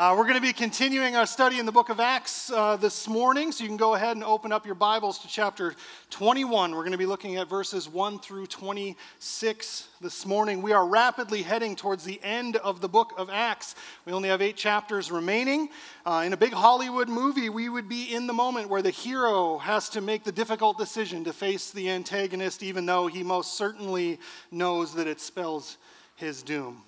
Uh, we're going to be continuing our study in the book of Acts uh, this morning, so you can go ahead and open up your Bibles to chapter 21. We're going to be looking at verses 1 through 26 this morning. We are rapidly heading towards the end of the book of Acts. We only have eight chapters remaining. Uh, in a big Hollywood movie, we would be in the moment where the hero has to make the difficult decision to face the antagonist, even though he most certainly knows that it spells his doom.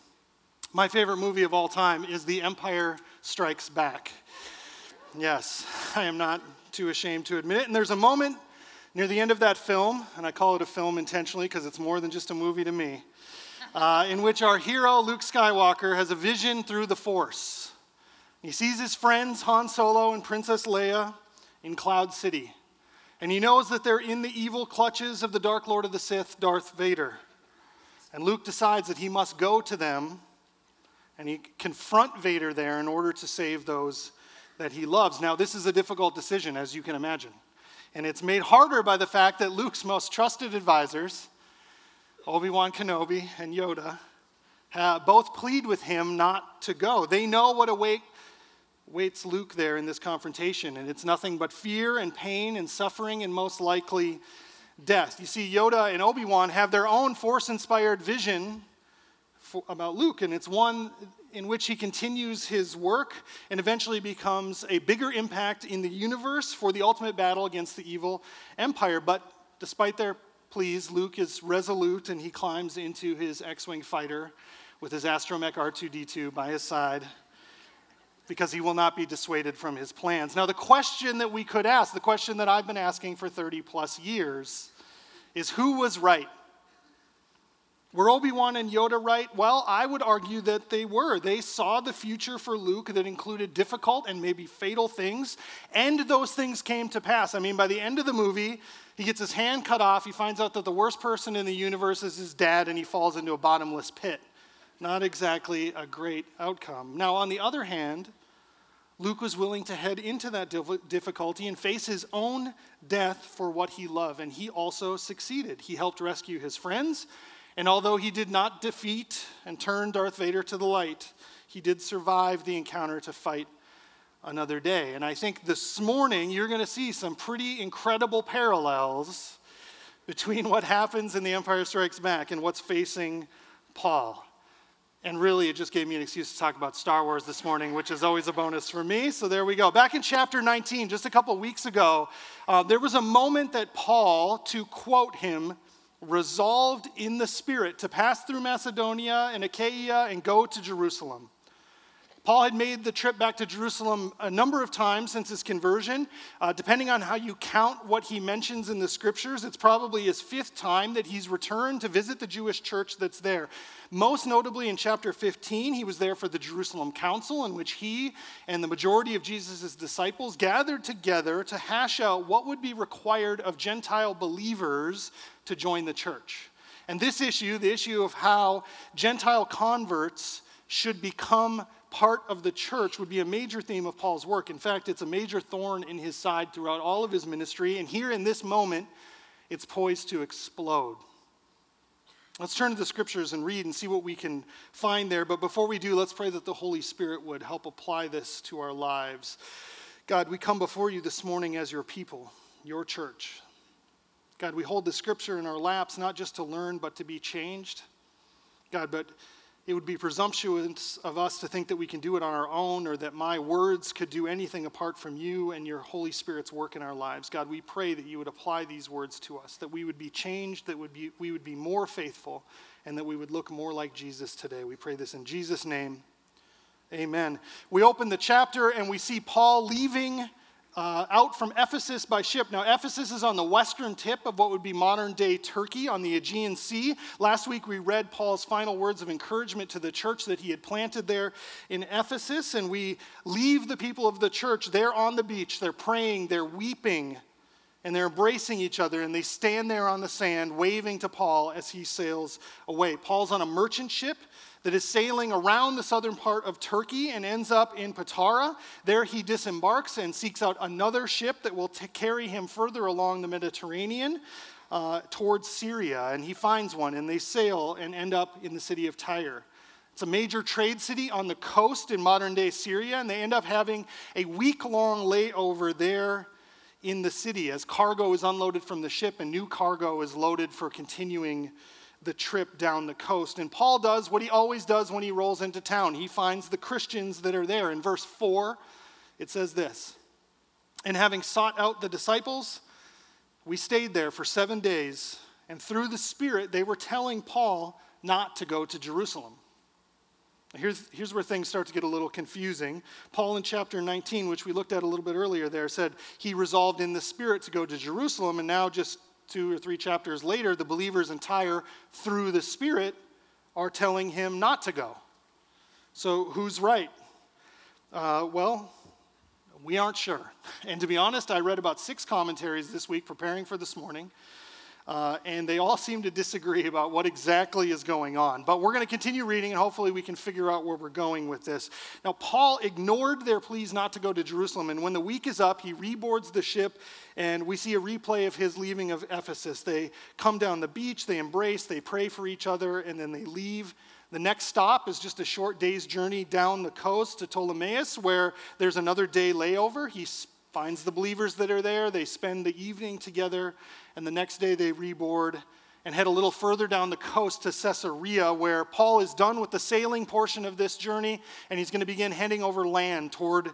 My favorite movie of all time is The Empire Strikes Back. Yes, I am not too ashamed to admit it. And there's a moment near the end of that film, and I call it a film intentionally because it's more than just a movie to me, uh, in which our hero, Luke Skywalker, has a vision through the Force. He sees his friends, Han Solo and Princess Leia, in Cloud City. And he knows that they're in the evil clutches of the Dark Lord of the Sith, Darth Vader. And Luke decides that he must go to them and he confront Vader there in order to save those that he loves. Now, this is a difficult decision, as you can imagine. And it's made harder by the fact that Luke's most trusted advisors, Obi Wan Kenobi and Yoda, both plead with him not to go. They know what await, awaits Luke there in this confrontation, and it's nothing but fear and pain and suffering and most likely death. You see, Yoda and Obi Wan have their own force inspired vision for, about Luke, and it's one in which he continues his work and eventually becomes a bigger impact in the universe for the ultimate battle against the evil empire. But despite their pleas, Luke is resolute and he climbs into his X Wing fighter with his astromech R2D2 by his side because he will not be dissuaded from his plans. Now, the question that we could ask, the question that I've been asking for 30 plus years, is who was right? Were Obi Wan and Yoda right? Well, I would argue that they were. They saw the future for Luke that included difficult and maybe fatal things, and those things came to pass. I mean, by the end of the movie, he gets his hand cut off. He finds out that the worst person in the universe is his dad, and he falls into a bottomless pit. Not exactly a great outcome. Now, on the other hand, Luke was willing to head into that difficulty and face his own death for what he loved, and he also succeeded. He helped rescue his friends and although he did not defeat and turn Darth Vader to the light, he did survive the encounter to fight another day. And I think this morning you're going to see some pretty incredible parallels between what happens in The Empire Strikes Back and what's facing Paul. And really, it just gave me an excuse to talk about Star Wars this morning, which is always a bonus for me. So there we go. Back in chapter 19, just a couple weeks ago, uh, there was a moment that Paul, to quote him, resolved in the Spirit to pass through Macedonia and Achaia and go to Jerusalem. Paul had made the trip back to Jerusalem a number of times since his conversion. Uh, depending on how you count what he mentions in the scriptures, it's probably his fifth time that he's returned to visit the Jewish church that's there. Most notably in chapter 15, he was there for the Jerusalem Council, in which he and the majority of Jesus' disciples gathered together to hash out what would be required of Gentile believers to join the church. And this issue, the issue of how Gentile converts should become part of the church would be a major theme of Paul's work. In fact, it's a major thorn in his side throughout all of his ministry. And here in this moment, it's poised to explode. Let's turn to the scriptures and read and see what we can find there. But before we do, let's pray that the Holy Spirit would help apply this to our lives. God, we come before you this morning as your people, your church. God, we hold the scripture in our laps not just to learn, but to be changed. God, but it would be presumptuous of us to think that we can do it on our own or that my words could do anything apart from you and your Holy Spirit's work in our lives. God, we pray that you would apply these words to us, that we would be changed, that would be, we would be more faithful, and that we would look more like Jesus today. We pray this in Jesus' name. Amen. We open the chapter and we see Paul leaving uh, out from Ephesus by ship. Now, Ephesus is on the western tip of what would be modern day Turkey on the Aegean Sea. Last week, we read Paul's final words of encouragement to the church that he had planted there in Ephesus, and we leave the people of the church there on the beach. They're praying, they're weeping, and they're embracing each other, and they stand there on the sand, waving to Paul as he sails away. Paul's on a merchant ship that is sailing around the southern part of Turkey and ends up in Patara. There he disembarks and seeks out another ship that will t- carry him further along the Mediterranean uh, towards Syria. And he finds one, and they sail and end up in the city of Tyre. It's a major trade city on the coast in modern day Syria, and they end up having a week long layover there in the city as cargo is unloaded from the ship and new cargo is loaded for continuing the trip down the coast. And Paul does what he always does when he rolls into town he finds the Christians that are there. In verse 4, it says this And having sought out the disciples, we stayed there for seven days, and through the Spirit, they were telling Paul not to go to Jerusalem. Here's, here's where things start to get a little confusing. Paul in chapter 19, which we looked at a little bit earlier there, said he resolved in the Spirit to go to Jerusalem, and now just two or three chapters later, the believers in Tyre, through the Spirit are telling him not to go. So who's right? Uh, well, we aren't sure. And to be honest, I read about six commentaries this week preparing for this morning. Uh, and they all seem to disagree about what exactly is going on. But we're going to continue reading, and hopefully, we can figure out where we're going with this. Now, Paul ignored their pleas not to go to Jerusalem, and when the week is up, he reboards the ship, and we see a replay of his leaving of Ephesus. They come down the beach, they embrace, they pray for each other, and then they leave. The next stop is just a short day's journey down the coast to Ptolemais, where there's another day layover. He finds the believers that are there. They spend the evening together, and the next day they reboard and head a little further down the coast to Caesarea, where Paul is done with the sailing portion of this journey, and he's going to begin heading over land toward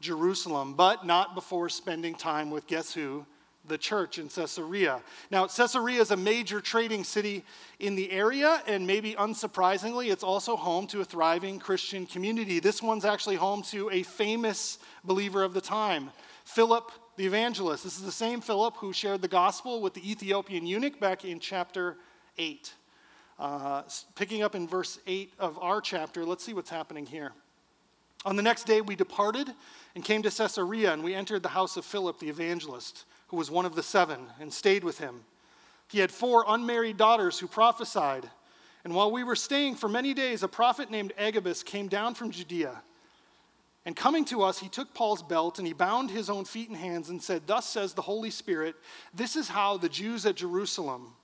Jerusalem, but not before spending time with guess who? The church in Caesarea. Now, Caesarea is a major trading city in the area, and maybe unsurprisingly, it's also home to a thriving Christian community. This one's actually home to a famous believer of the time, Philip the evangelist. This is the same Philip who shared the gospel with the Ethiopian eunuch back in chapter 8. Uh, picking up in verse 8 of our chapter, let's see what's happening here. On the next day, we departed and came to Caesarea, and we entered the house of Philip the evangelist, who was one of the seven, and stayed with him. He had four unmarried daughters who prophesied. And while we were staying for many days, a prophet named Agabus came down from Judea and coming to us, he took Paul's belt and he bound his own feet and hands and said, Thus says the Holy Spirit, this is how the Jews at Jerusalem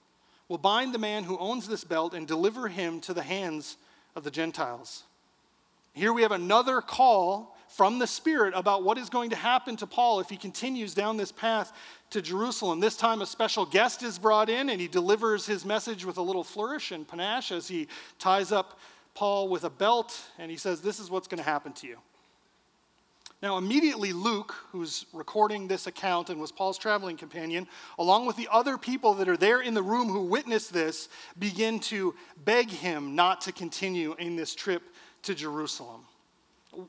will bind the man who owns this belt and deliver him to the hands of the Gentiles. Here we have another call from the Spirit about what is going to happen to Paul if he continues down this path to Jerusalem. This time, a special guest is brought in and he delivers his message with a little flourish and panache as he ties up Paul with a belt and he says, This is what's going to happen to you. Now, immediately, Luke, who's recording this account and was Paul's traveling companion, along with the other people that are there in the room who witnessed this, begin to beg him not to continue in this trip to Jerusalem.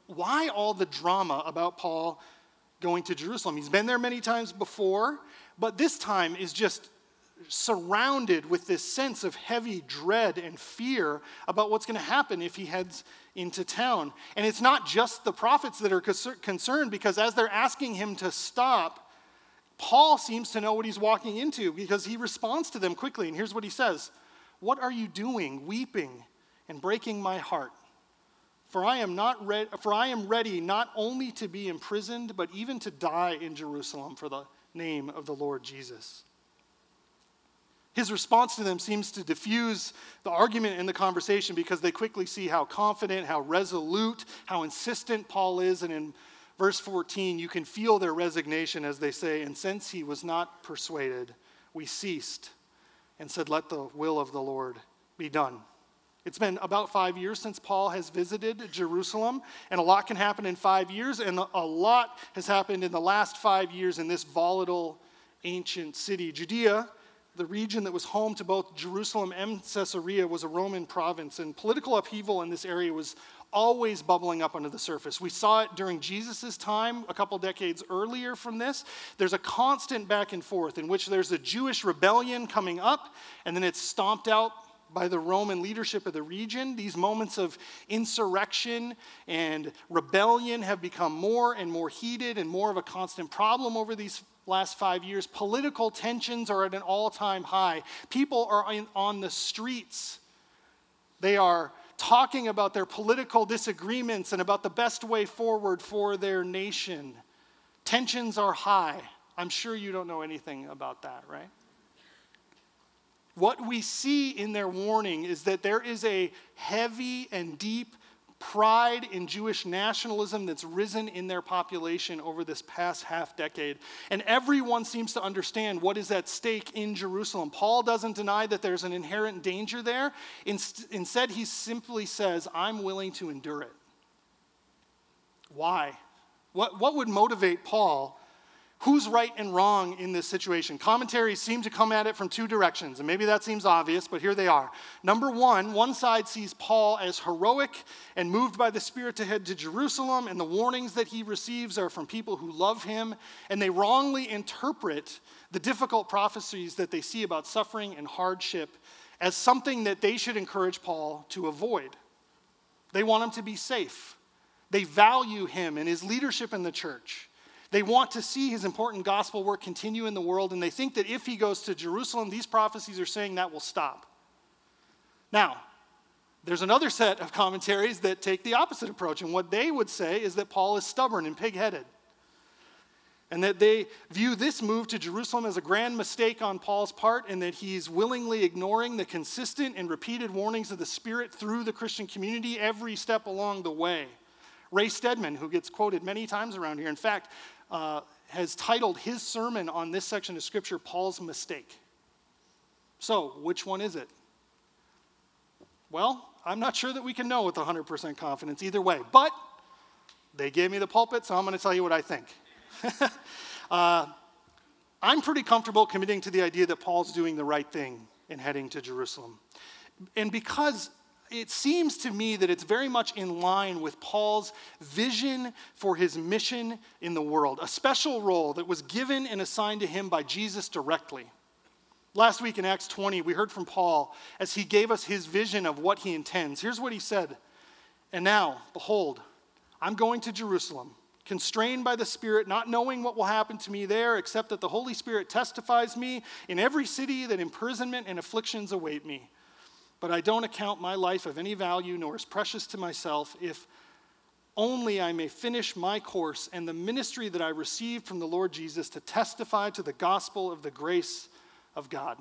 Why all the drama about Paul going to Jerusalem? He's been there many times before, but this time is just surrounded with this sense of heavy dread and fear about what's going to happen if he heads into town. And it's not just the prophets that are concerned because as they're asking him to stop, Paul seems to know what he's walking into because he responds to them quickly. And here's what he says What are you doing, weeping and breaking my heart? For I am not re- for I am ready not only to be imprisoned, but even to die in Jerusalem for the name of the Lord Jesus. His response to them seems to diffuse the argument in the conversation because they quickly see how confident, how resolute, how insistent Paul is. And in verse 14, you can feel their resignation as they say, And since he was not persuaded, we ceased and said, Let the will of the Lord be done. It's been about five years since Paul has visited Jerusalem, and a lot can happen in five years, and a lot has happened in the last five years in this volatile ancient city. Judea the region that was home to both Jerusalem and Caesarea was a Roman province, and political upheaval in this area was always bubbling up under the surface. We saw it during Jesus' time, a couple decades earlier from this. There's a constant back and forth in which there's a Jewish rebellion coming up, and then it's stomped out by the Roman leadership of the region. These moments of insurrection and rebellion have become more and more heated and more of a constant problem over these last five years. Political tensions are at an all time high. People are in, on the streets. They are talking about their political disagreements and about the best way forward for their nation. Tensions are high. I'm sure you don't know anything about that, right? what we see in their warning is that there is a heavy and deep pride in Jewish nationalism that's risen in their population over this past half decade. And everyone seems to understand what is at stake in Jerusalem. Paul doesn't deny that there's an inherent danger there. Instead, he simply says, I'm willing to endure it. Why? What, what would motivate Paul who's right and wrong in this situation. Commentaries seem to come at it from two directions, and maybe that seems obvious, but here they are. Number one, one side sees Paul as heroic and moved by the Spirit to head to Jerusalem, and the warnings that he receives are from people who love him, and they wrongly interpret the difficult prophecies that they see about suffering and hardship as something that they should encourage Paul to avoid. They want him to be safe. They value him and his leadership in the church. They want to see his important gospel work continue in the world, and they think that if he goes to Jerusalem, these prophecies are saying that will stop. Now, there's another set of commentaries that take the opposite approach, and what they would say is that Paul is stubborn and pig headed, and that they view this move to Jerusalem as a grand mistake on Paul's part, and that he's willingly ignoring the consistent and repeated warnings of the Spirit through the Christian community every step along the way. Ray Stedman, who gets quoted many times around here, in fact, uh, has titled his sermon on this section of Scripture, Paul's Mistake. So, which one is it? Well, I'm not sure that we can know with 100% confidence either way, but they gave me the pulpit, so I'm going to tell you what I think. uh, I'm pretty comfortable committing to the idea that Paul's doing the right thing in heading to Jerusalem. And because it seems to me that it's very much in line with Paul's vision for his mission in the world, a special role that was given and assigned to him by Jesus directly. Last week in Acts 20, we heard from Paul as he gave us his vision of what he intends. Here's what he said And now, behold, I'm going to Jerusalem, constrained by the Spirit, not knowing what will happen to me there, except that the Holy Spirit testifies me in every city that imprisonment and afflictions await me. But I don't account my life of any value, nor as precious to myself, if only I may finish my course and the ministry that I received from the Lord Jesus to testify to the gospel of the grace of God.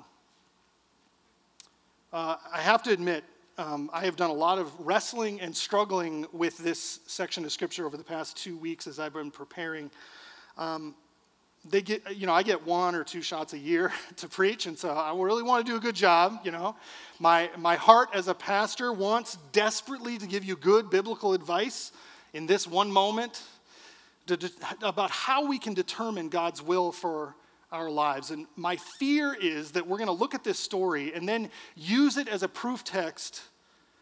Uh, I have to admit, um, I have done a lot of wrestling and struggling with this section of scripture over the past two weeks as I've been preparing. Um, they get, you know, I get one or two shots a year to preach, and so I really want to do a good job, you know. My, my heart as a pastor wants desperately to give you good biblical advice in this one moment to, about how we can determine God's will for our lives. And my fear is that we're going to look at this story and then use it as a proof text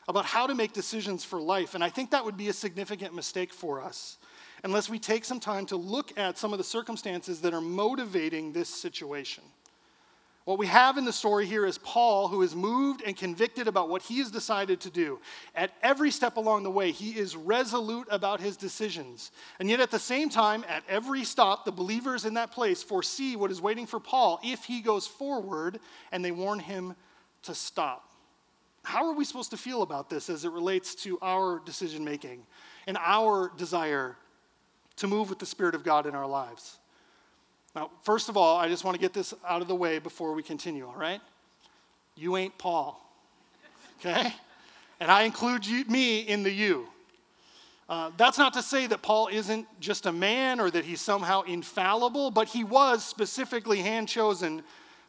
about how to make decisions for life. And I think that would be a significant mistake for us unless we take some time to look at some of the circumstances that are motivating this situation. What we have in the story here is Paul, who is moved and convicted about what he has decided to do. At every step along the way, he is resolute about his decisions. And yet, at the same time, at every stop, the believers in that place foresee what is waiting for Paul if he goes forward, and they warn him to stop. How are we supposed to feel about this as it relates to our decision making and our desire to move with the Spirit of God in our lives. Now, first of all, I just want to get this out of the way before we continue, all right? You ain't Paul, okay? And I include you, me in the you. Uh, that's not to say that Paul isn't just a man or that he's somehow infallible, but he was specifically hand chosen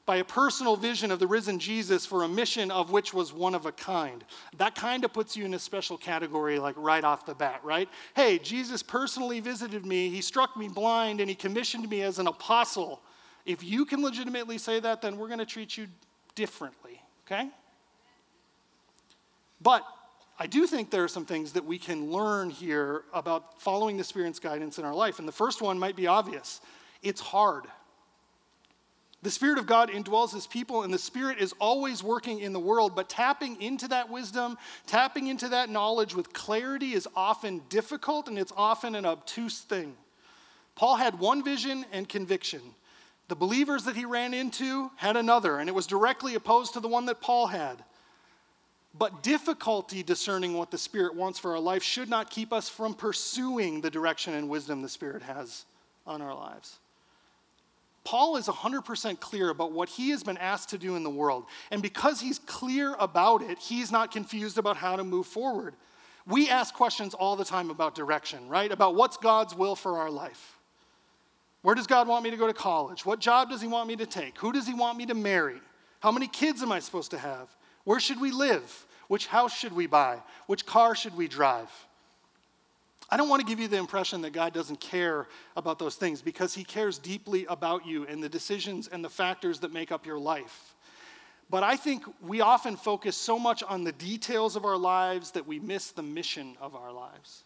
by a personal vision of the risen Jesus for a mission of which was one of a kind. That kind of puts you in a special category, like right off the bat, right? Hey, Jesus personally visited me, he struck me blind, and he commissioned me as an apostle. If you can legitimately say that, then we're going to treat you differently, okay? But I do think there are some things that we can learn here about following the Spirit's guidance in our life. And the first one might be obvious it's hard. The Spirit of God indwells His people, and the Spirit is always working in the world, but tapping into that wisdom, tapping into that knowledge with clarity is often difficult and it's often an obtuse thing. Paul had one vision and conviction. The believers that he ran into had another, and it was directly opposed to the one that Paul had. But difficulty discerning what the Spirit wants for our life should not keep us from pursuing the direction and wisdom the Spirit has on our lives. Paul is 100% clear about what he has been asked to do in the world. And because he's clear about it, he's not confused about how to move forward. We ask questions all the time about direction, right? About what's God's will for our life. Where does God want me to go to college? What job does he want me to take? Who does he want me to marry? How many kids am I supposed to have? Where should we live? Which house should we buy? Which car should we drive? I don't want to give you the impression that God doesn't care about those things because He cares deeply about you and the decisions and the factors that make up your life. But I think we often focus so much on the details of our lives that we miss the mission of our lives.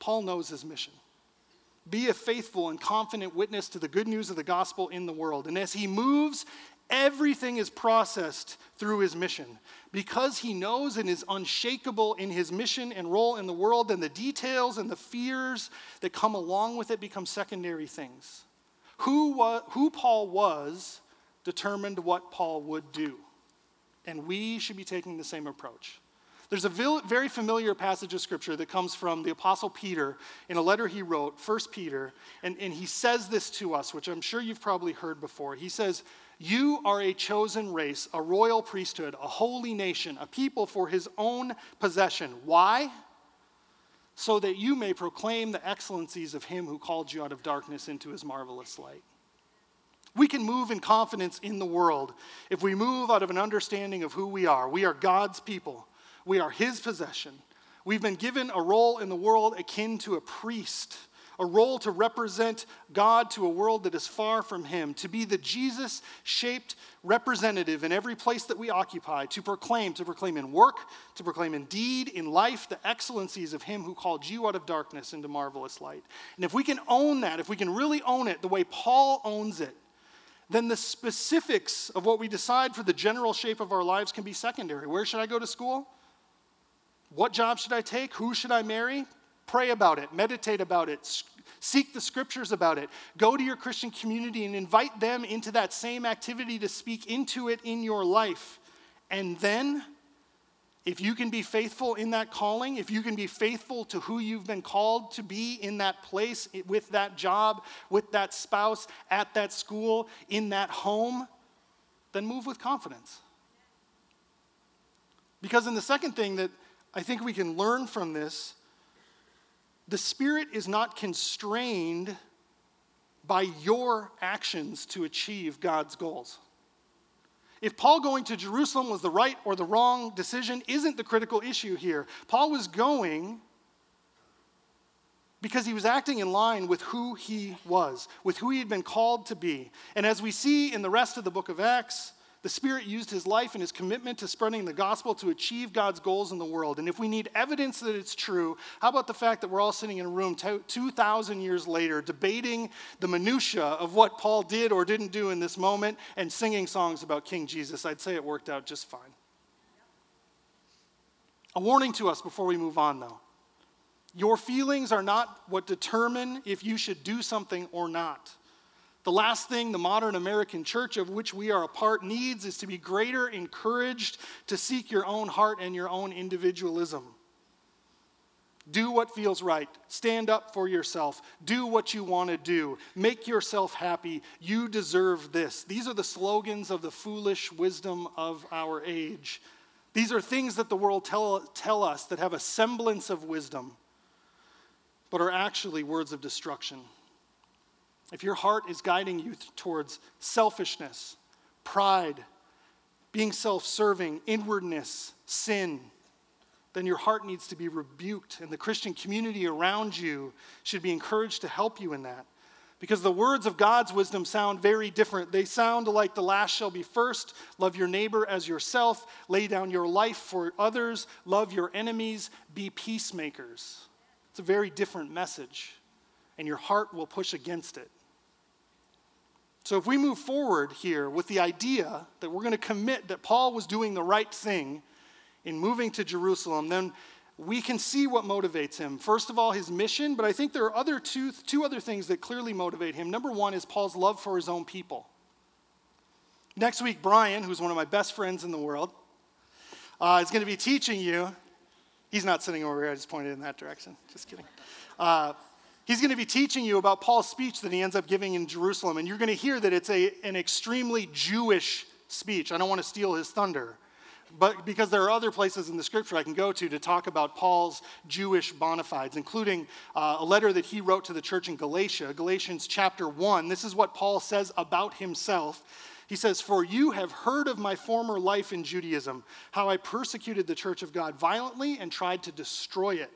Paul knows his mission. Be a faithful and confident witness to the good news of the gospel in the world. And as he moves Everything is processed through his mission. Because he knows and is unshakable in his mission and role in the world, then the details and the fears that come along with it become secondary things. Who, wa- who Paul was determined what Paul would do. And we should be taking the same approach. There's a very familiar passage of scripture that comes from the Apostle Peter in a letter he wrote, 1 Peter, and, and he says this to us, which I'm sure you've probably heard before. He says, You are a chosen race, a royal priesthood, a holy nation, a people for his own possession. Why? So that you may proclaim the excellencies of him who called you out of darkness into his marvelous light. We can move in confidence in the world if we move out of an understanding of who we are. We are God's people. We are his possession. We've been given a role in the world akin to a priest, a role to represent God to a world that is far from him, to be the Jesus shaped representative in every place that we occupy, to proclaim, to proclaim in work, to proclaim in deed, in life, the excellencies of him who called you out of darkness into marvelous light. And if we can own that, if we can really own it the way Paul owns it, then the specifics of what we decide for the general shape of our lives can be secondary. Where should I go to school? What job should I take? Who should I marry? Pray about it, meditate about it, seek the scriptures about it. Go to your Christian community and invite them into that same activity to speak into it in your life. And then, if you can be faithful in that calling, if you can be faithful to who you've been called to be in that place, with that job, with that spouse, at that school, in that home, then move with confidence. Because in the second thing that I think we can learn from this the Spirit is not constrained by your actions to achieve God's goals. If Paul going to Jerusalem was the right or the wrong decision isn't the critical issue here. Paul was going because he was acting in line with who he was, with who he had been called to be. And as we see in the rest of the book of Acts, the Spirit used his life and his commitment to spreading the gospel to achieve God's goals in the world. And if we need evidence that it's true, how about the fact that we're all sitting in a room 2,000 years later debating the minutiae of what Paul did or didn't do in this moment and singing songs about King Jesus? I'd say it worked out just fine. A warning to us before we move on, though. Your feelings are not what determine if you should do something or not. The last thing the modern American church of which we are a part needs is to be greater encouraged to seek your own heart and your own individualism. Do what feels right. Stand up for yourself. Do what you want to do. Make yourself happy. You deserve this. These are the slogans of the foolish wisdom of our age. These are things that the world tell, tell us that have a semblance of wisdom, but are actually words of destruction. If your heart is guiding you towards selfishness, pride, being self serving, inwardness, sin, then your heart needs to be rebuked, and the Christian community around you should be encouraged to help you in that. Because the words of God's wisdom sound very different. They sound like the last shall be first love your neighbor as yourself, lay down your life for others, love your enemies, be peacemakers. It's a very different message, and your heart will push against it. So, if we move forward here with the idea that we're going to commit that Paul was doing the right thing in moving to Jerusalem, then we can see what motivates him. First of all, his mission, but I think there are other two, two other things that clearly motivate him. Number one is Paul's love for his own people. Next week, Brian, who's one of my best friends in the world, uh, is going to be teaching you. He's not sitting over here, I just pointed in that direction. Just kidding. Uh, He's going to be teaching you about Paul's speech that he ends up giving in Jerusalem, and you're going to hear that it's a, an extremely Jewish speech. I don't want to steal his thunder, but because there are other places in the scripture I can go to to talk about Paul's Jewish bona fides, including uh, a letter that he wrote to the church in Galatia, Galatians chapter 1. This is what Paul says about himself. He says, For you have heard of my former life in Judaism, how I persecuted the church of God violently and tried to destroy it.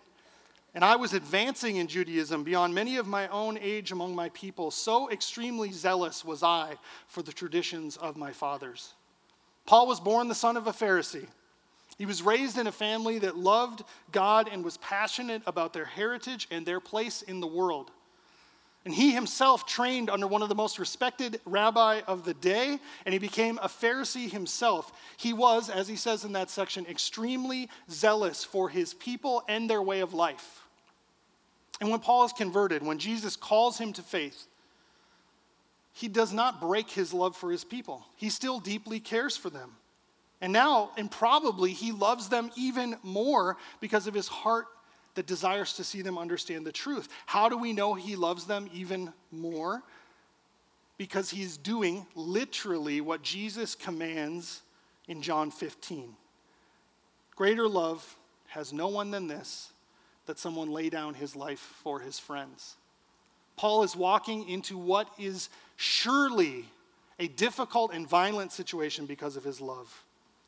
And I was advancing in Judaism beyond many of my own age among my people. So extremely zealous was I for the traditions of my fathers. Paul was born the son of a Pharisee. He was raised in a family that loved God and was passionate about their heritage and their place in the world. And he himself trained under one of the most respected rabbi of the day, and he became a Pharisee himself. He was, as he says in that section, extremely zealous for his people and their way of life. And when Paul is converted, when Jesus calls him to faith, he does not break his love for his people. He still deeply cares for them. And now, and probably, he loves them even more because of his heart that desires to see them understand the truth. How do we know he loves them even more? Because he's doing literally what Jesus commands in John 15. Greater love has no one than this that someone lay down his life for his friends. Paul is walking into what is surely a difficult and violent situation because of his love.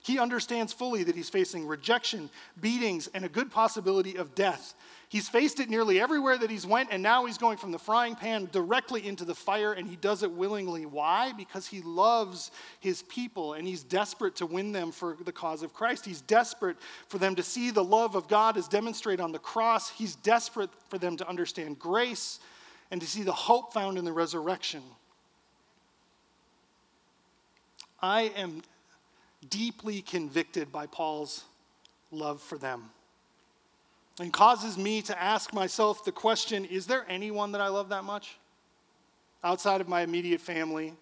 He understands fully that he's facing rejection, beatings, and a good possibility of death. He's faced it nearly everywhere that he's went, and now he's going from the frying pan directly into the fire, and he does it willingly. Why? Because he loves his people, and he's desperate to win them for the cause of Christ. He's desperate for them to see the love of God as demonstrated on the cross. He's desperate for them to understand grace and to see the hope found in the resurrection. I am deeply convicted by Paul's love for them and causes me to ask myself the question is there anyone that I love that much outside of my immediate family?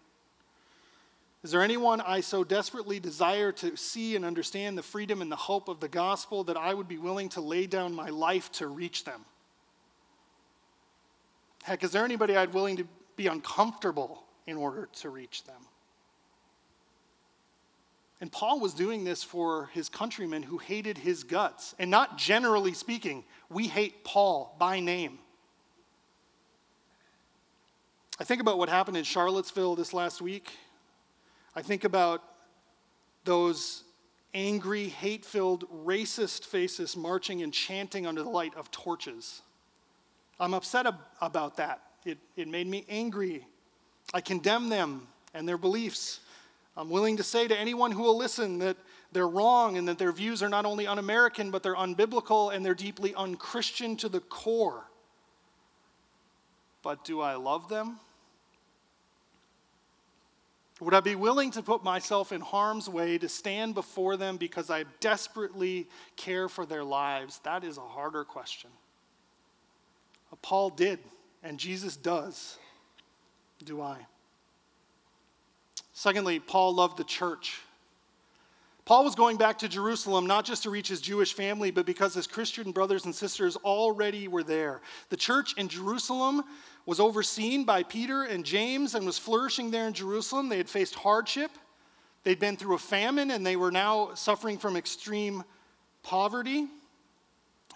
Is there anyone I so desperately desire to see and understand the freedom and the hope of the gospel that I would be willing to lay down my life to reach them? Heck, is there anybody I'd willing to be uncomfortable in order to reach them? And Paul was doing this for his countrymen who hated his guts. And not generally speaking, we hate Paul by name. I think about what happened in Charlottesville this last week. I think about those angry, hate filled, racist faces marching and chanting under the light of torches. I'm upset ab- about that. It, it made me angry. I condemn them and their beliefs. I'm willing to say to anyone who will listen that they're wrong and that their views are not only un American, but they're unbiblical and they're deeply unchristian to the core. But do I love them? Would I be willing to put myself in harm's way to stand before them because I desperately care for their lives? That is a harder question. Paul did, and Jesus does. Do I? Secondly, Paul loved the church. Paul was going back to Jerusalem not just to reach his Jewish family, but because his Christian brothers and sisters already were there. The church in Jerusalem was overseen by Peter and James and was flourishing there in Jerusalem. They had faced hardship, they'd been through a famine, and they were now suffering from extreme poverty.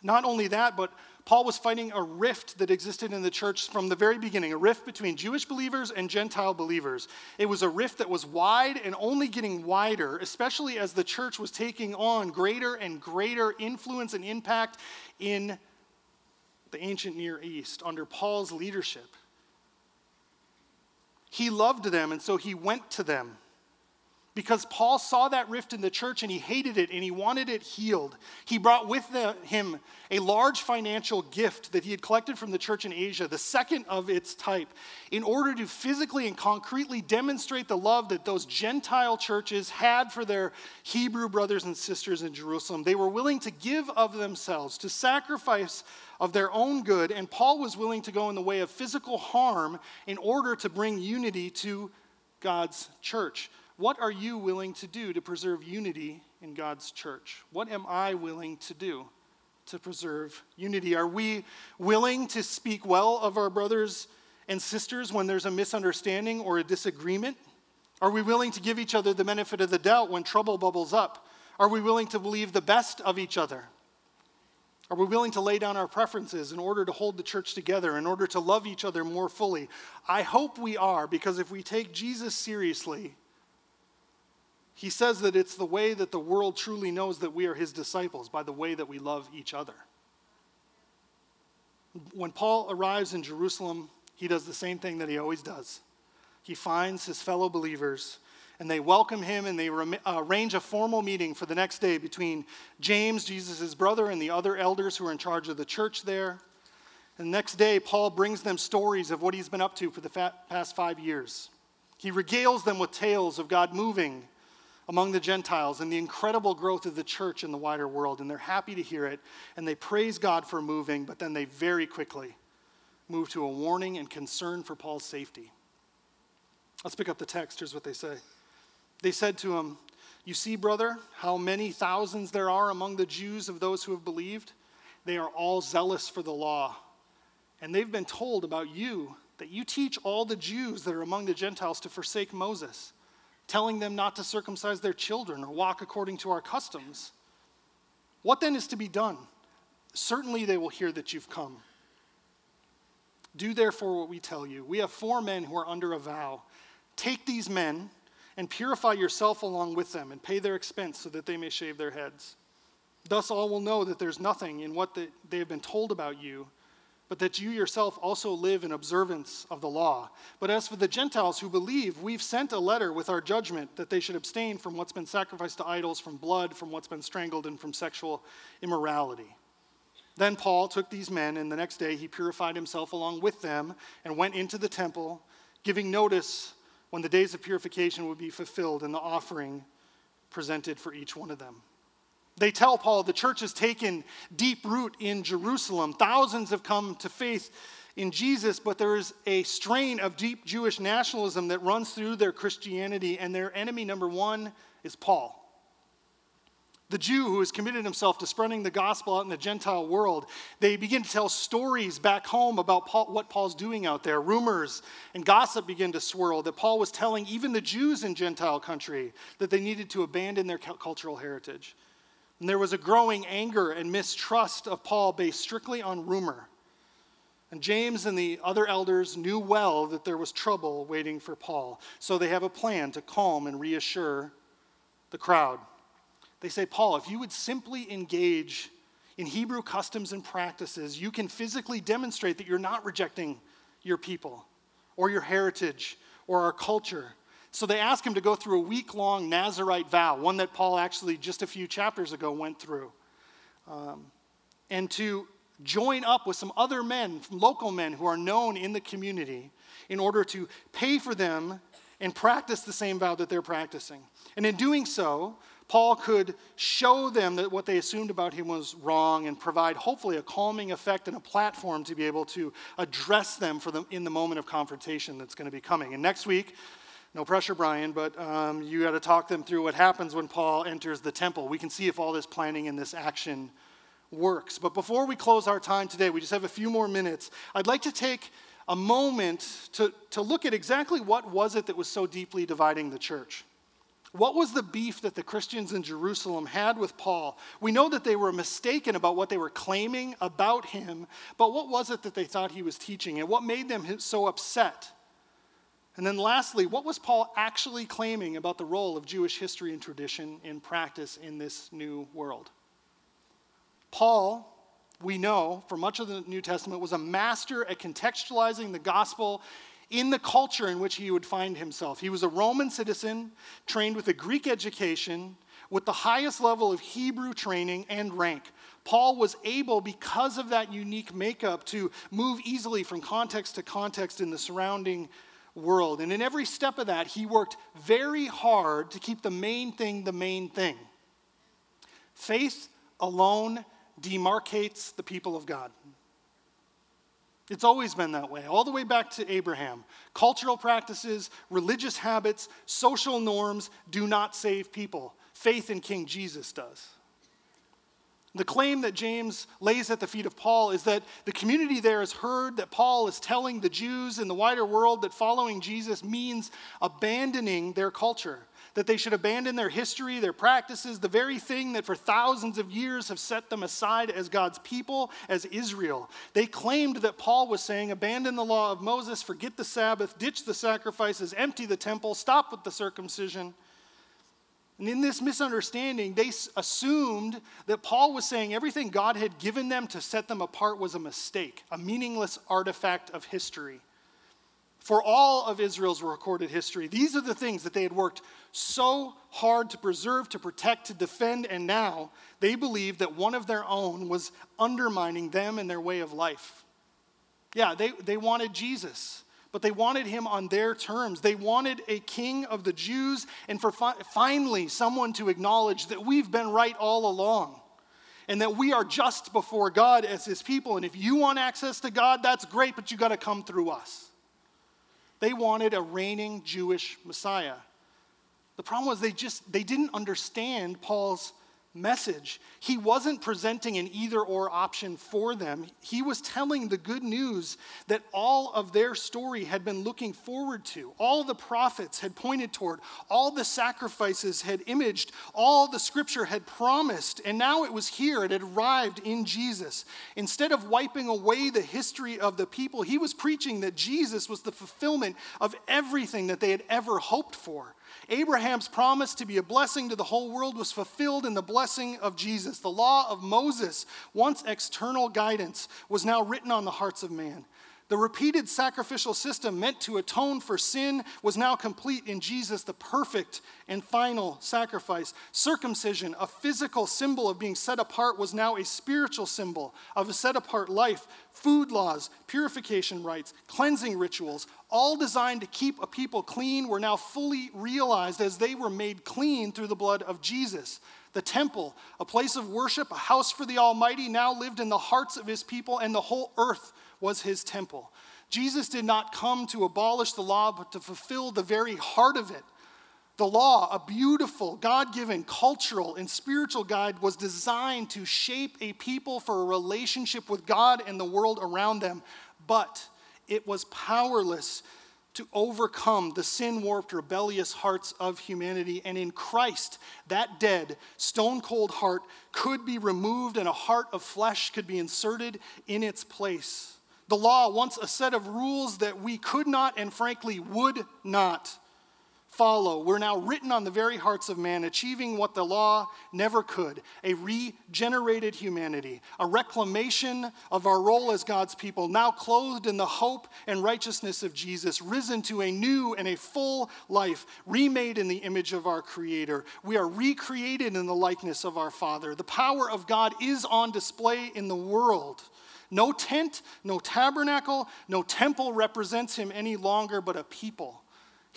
Not only that, but Paul was fighting a rift that existed in the church from the very beginning, a rift between Jewish believers and Gentile believers. It was a rift that was wide and only getting wider, especially as the church was taking on greater and greater influence and impact in the ancient Near East under Paul's leadership. He loved them, and so he went to them because Paul saw that rift in the church and he hated it and he wanted it healed. He brought with the, him a large financial gift that he had collected from the church in Asia, the second of its type, in order to physically and concretely demonstrate the love that those Gentile churches had for their Hebrew brothers and sisters in Jerusalem. They were willing to give of themselves, to sacrifice of their own good, and Paul was willing to go in the way of physical harm in order to bring unity to God's church. What are you willing to do to preserve unity in God's church? What am I willing to do to preserve unity? Are we willing to speak well of our brothers and sisters when there's a misunderstanding or a disagreement? Are we willing to give each other the benefit of the doubt when trouble bubbles up? Are we willing to believe the best of each other? Are we willing to lay down our preferences in order to hold the church together, in order to love each other more fully? I hope we are, because if we take Jesus seriously, he says that it's the way that the world truly knows that we are his disciples, by the way that we love each other. When Paul arrives in Jerusalem, he does the same thing that he always does. He finds his fellow believers and they welcome him and they uh, arrange a formal meeting for the next day between James, Jesus' brother, and the other elders who are in charge of the church there. And the next day, Paul brings them stories of what he's been up to for the past five years. He regales them with tales of God moving among the Gentiles and the incredible growth of the church in the wider world. And they're happy to hear it, and they praise God for moving, but then they very quickly move to a warning and concern for Paul's safety. Let's pick up the text. Here's what they say. They said to him, You see, brother, how many thousands there are among the Jews of those who have believed? They are all zealous for the law. And they've been told about you that you teach all the Jews that are among the Gentiles to forsake Moses telling them not to circumcise their children or walk according to our customs. What then is to be done? Certainly they will hear that you've come. Do therefore what we tell you. We have four men who are under a vow. Take these men and purify yourself along with them and pay their expense so that they may shave their heads. Thus all will know that there's nothing in what they have been told about you but that you yourself also live in observance of the law. But as for the Gentiles who believe, we've sent a letter with our judgment that they should abstain from what's been sacrificed to idols, from blood, from what's been strangled, and from sexual immorality. Then Paul took these men, and the next day he purified himself along with them and went into the temple, giving notice when the days of purification would be fulfilled and the offering presented for each one of them. They tell Paul the church has taken deep root in Jerusalem. Thousands have come to faith in Jesus, but there is a strain of deep Jewish nationalism that runs through their Christianity, and their enemy number one is Paul. The Jew who has committed himself to spreading the gospel out in the Gentile world, they begin to tell stories back home about Paul, what Paul's doing out there. Rumors and gossip begin to swirl that Paul was telling even the Jews in Gentile country that they needed to abandon their cultural heritage. And there was a growing anger and mistrust of Paul based strictly on rumor. And James and the other elders knew well that there was trouble waiting for Paul. So they have a plan to calm and reassure the crowd. They say, Paul, if you would simply engage in Hebrew customs and practices, you can physically demonstrate that you're not rejecting your people or your heritage or our culture. So they ask him to go through a week long Nazarite vow, one that Paul actually just a few chapters ago went through, um, and to join up with some other men, local men who are known in the community, in order to pay for them and practice the same vow that they're practicing. And in doing so, Paul could show them that what they assumed about him was wrong and provide, hopefully, a calming effect and a platform to be able to address them for them in the moment of confrontation that's going to be coming. And next week, no pressure, Brian, but um, you got to talk them through what happens when Paul enters the temple. We can see if all this planning and this action works. But before we close our time today, we just have a few more minutes. I'd like to take a moment to, to look at exactly what was it that was so deeply dividing the church. What was the beef that the Christians in Jerusalem had with Paul? We know that they were mistaken about what they were claiming about him, but what was it that they thought he was teaching, and what made them so upset? And then lastly, what was Paul actually claiming about the role of Jewish history and tradition in practice in this new world? Paul, we know for much of the New Testament, was a master at contextualizing the gospel in the culture in which he would find himself. He was a Roman citizen, trained with a Greek education, with the highest level of Hebrew training and rank. Paul was able, because of that unique makeup, to move easily from context to context in the surrounding world. And in every step of that, he worked very hard to keep the main thing the main thing. Faith alone demarcates the people of God. It's always been that way, all the way back to Abraham. Cultural practices, religious habits, social norms do not save people. Faith in King Jesus does. The claim that James lays at the feet of Paul is that the community there has heard that Paul is telling the Jews in the wider world that following Jesus means abandoning their culture, that they should abandon their history, their practices, the very thing that for thousands of years have set them aside as God's people, as Israel. They claimed that Paul was saying, abandon the law of Moses, forget the Sabbath, ditch the sacrifices, empty the temple, stop with the circumcision. And in this misunderstanding, they assumed that Paul was saying everything God had given them to set them apart was a mistake, a meaningless artifact of history. For all of Israel's recorded history, these are the things that they had worked so hard to preserve, to protect, to defend, and now they believed that one of their own was undermining them and their way of life. Yeah, they, they wanted Jesus but they wanted him on their terms. They wanted a king of the Jews, and for fi- finally someone to acknowledge that we've been right all along and that we are just before God as his people. And if you want access to God, that's great, but you got to come through us. They wanted a reigning Jewish Messiah. The problem was they just they didn't understand Paul's message. He wasn't presenting an either or option for them. He was telling the good news that all of their story had been looking forward to. All the prophets had pointed toward, all the sacrifices had imaged, all the scripture had promised, and now it was here. It had arrived in Jesus. Instead of wiping away the history of the people, he was preaching that Jesus was the fulfillment of everything that they had ever hoped for. Abraham's promise to be a blessing to the whole world was fulfilled in the blessing of Jesus. The law of Moses, once external guidance, was now written on the hearts of man. The repeated sacrificial system meant to atone for sin was now complete in Jesus, the perfect and final sacrifice. Circumcision, a physical symbol of being set apart, was now a spiritual symbol of a set apart life. Food laws, purification rites, cleansing rituals, all designed to keep a people clean, were now fully realized as they were made clean through the blood of Jesus. The temple, a place of worship, a house for the Almighty, now lived in the hearts of his people, and the whole earth was his temple. Jesus did not come to abolish the law, but to fulfill the very heart of it. The law, a beautiful, God given cultural and spiritual guide, was designed to shape a people for a relationship with God and the world around them, but it was powerless to overcome the sin warped, rebellious hearts of humanity. And in Christ, that dead, stone cold heart could be removed and a heart of flesh could be inserted in its place. The law, once a set of rules that we could not and frankly would not follow, were now written on the very hearts of man, achieving what the law never could a regenerated humanity, a reclamation of our role as God's people, now clothed in the hope and righteousness of Jesus, risen to a new and a full life, remade in the image of our Creator. We are recreated in the likeness of our Father. The power of God is on display in the world. No tent, no tabernacle, no temple represents him any longer, but a people.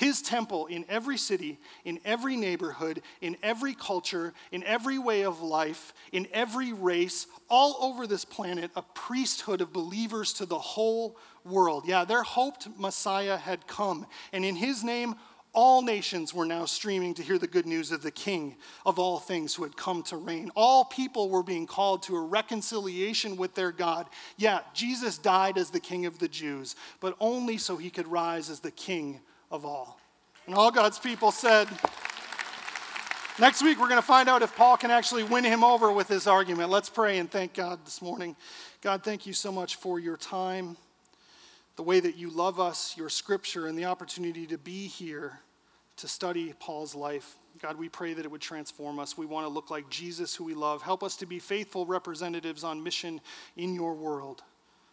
His temple in every city, in every neighborhood, in every culture, in every way of life, in every race, all over this planet, a priesthood of believers to the whole world. Yeah, their hoped Messiah had come. And in his name, all nations were now streaming to hear the good news of the King of all things who had come to reign. All people were being called to a reconciliation with their God. Yeah, Jesus died as the King of the Jews, but only so he could rise as the King of all. And all God's people said, Next week, we're going to find out if Paul can actually win him over with his argument. Let's pray and thank God this morning. God, thank you so much for your time the way that you love us, your scripture, and the opportunity to be here to study Paul's life. God, we pray that it would transform us. We want to look like Jesus, who we love. Help us to be faithful representatives on mission in your world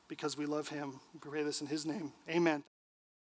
because we love him. We pray this in his name. Amen.